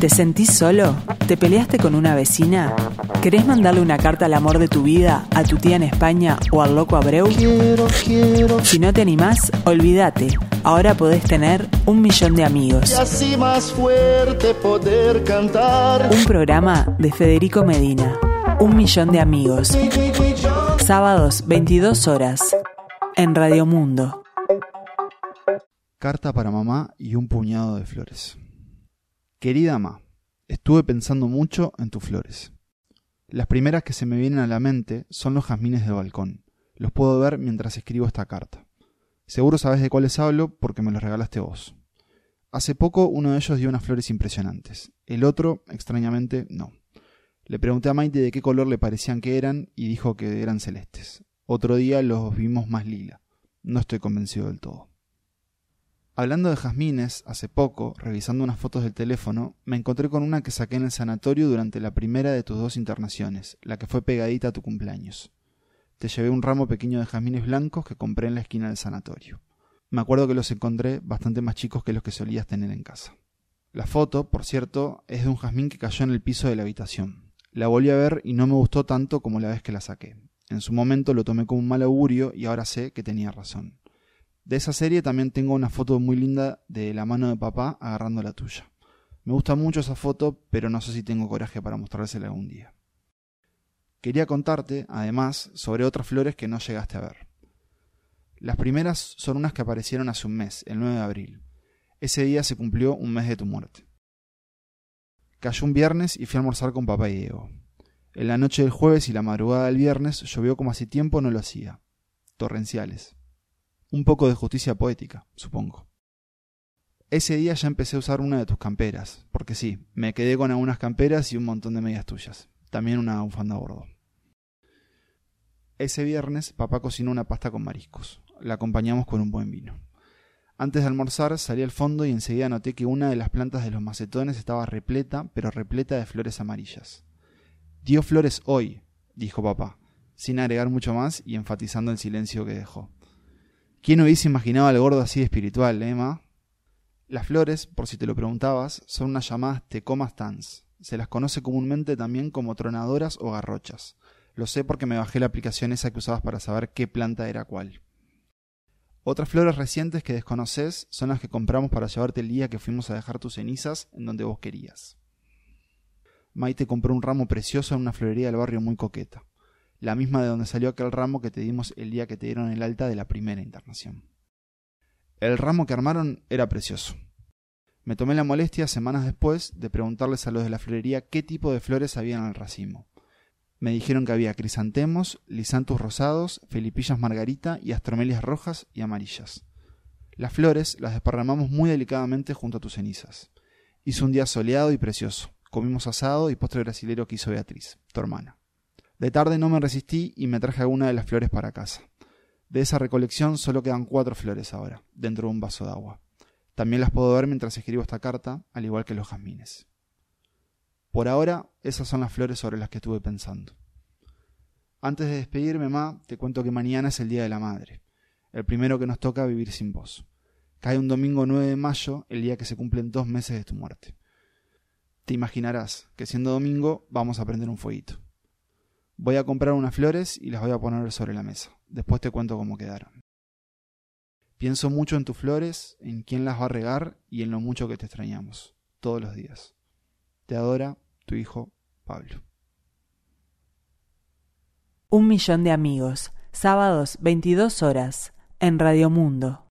¿Te sentís solo? ¿Te peleaste con una vecina? ¿Querés mandarle una carta al amor de tu vida, a tu tía en España o al loco Abreu? Quiero, quiero. Si no te animás, olvídate. Ahora podés tener un millón de amigos. Y así más fuerte poder cantar. Un programa de Federico Medina. Un millón de amigos. Sábados, 22 horas. En Radio Mundo. Carta para mamá y un puñado de flores. Querida Ma, estuve pensando mucho en tus flores. Las primeras que se me vienen a la mente son los jazmines de balcón. Los puedo ver mientras escribo esta carta. Seguro sabes de cuáles hablo porque me los regalaste vos. Hace poco uno de ellos dio unas flores impresionantes. El otro, extrañamente, no. Le pregunté a Maite de qué color le parecían que eran y dijo que eran celestes. Otro día los vimos más lila. No estoy convencido del todo. Hablando de jazmines, hace poco, revisando unas fotos del teléfono, me encontré con una que saqué en el sanatorio durante la primera de tus dos internaciones, la que fue pegadita a tu cumpleaños. Te llevé un ramo pequeño de jazmines blancos que compré en la esquina del sanatorio. Me acuerdo que los encontré bastante más chicos que los que solías tener en casa. La foto, por cierto, es de un jazmín que cayó en el piso de la habitación. La volví a ver y no me gustó tanto como la vez que la saqué. En su momento lo tomé como un mal augurio y ahora sé que tenía razón. De esa serie también tengo una foto muy linda de la mano de papá agarrando la tuya. Me gusta mucho esa foto, pero no sé si tengo coraje para mostrársela algún día. Quería contarte, además, sobre otras flores que no llegaste a ver. Las primeras son unas que aparecieron hace un mes, el 9 de abril. Ese día se cumplió un mes de tu muerte. Cayó un viernes y fui a almorzar con papá y Diego. En la noche del jueves y la madrugada del viernes llovió como hace tiempo no lo hacía. Torrenciales. Un poco de justicia poética, supongo. Ese día ya empecé a usar una de tus camperas, porque sí, me quedé con algunas camperas y un montón de medias tuyas. También una bufanda a bordo. Ese viernes papá cocinó una pasta con mariscos. La acompañamos con un buen vino. Antes de almorzar salí al fondo y enseguida noté que una de las plantas de los macetones estaba repleta, pero repleta de flores amarillas. Dio flores hoy, dijo papá, sin agregar mucho más y enfatizando el silencio que dejó. ¿Quién hubiese imaginado al gordo así espiritual, Emma? Las flores, por si te lo preguntabas, son unas llamadas tecomas tans. Se las conoce comúnmente también como tronadoras o garrochas. Lo sé porque me bajé la aplicación esa que usabas para saber qué planta era cuál. Otras flores recientes que desconoces son las que compramos para llevarte el día que fuimos a dejar tus cenizas en donde vos querías. Maite compró un ramo precioso en una florería del barrio muy coqueta la misma de donde salió aquel ramo que te dimos el día que te dieron el alta de la primera internación. El ramo que armaron era precioso. Me tomé la molestia semanas después de preguntarles a los de la florería qué tipo de flores había en el racimo. Me dijeron que había crisantemos, lisantus rosados, felipillas margarita y astromelias rojas y amarillas. Las flores las desparramamos muy delicadamente junto a tus cenizas. Hizo un día soleado y precioso. Comimos asado y postre brasilero que hizo Beatriz, tu hermana. De tarde no me resistí y me traje alguna de las flores para casa. De esa recolección solo quedan cuatro flores ahora, dentro de un vaso de agua. También las puedo ver mientras escribo esta carta, al igual que los jazmines. Por ahora, esas son las flores sobre las que estuve pensando. Antes de despedirme, Ma, te cuento que mañana es el Día de la Madre, el primero que nos toca vivir sin vos. Cae un domingo 9 de mayo, el día que se cumplen dos meses de tu muerte. Te imaginarás que siendo domingo vamos a prender un fueguito. Voy a comprar unas flores y las voy a poner sobre la mesa. Después te cuento cómo quedaron. Pienso mucho en tus flores, en quién las va a regar y en lo mucho que te extrañamos, todos los días. Te adora tu hijo Pablo. Un millón de amigos, sábados 22 horas, en Radio Mundo.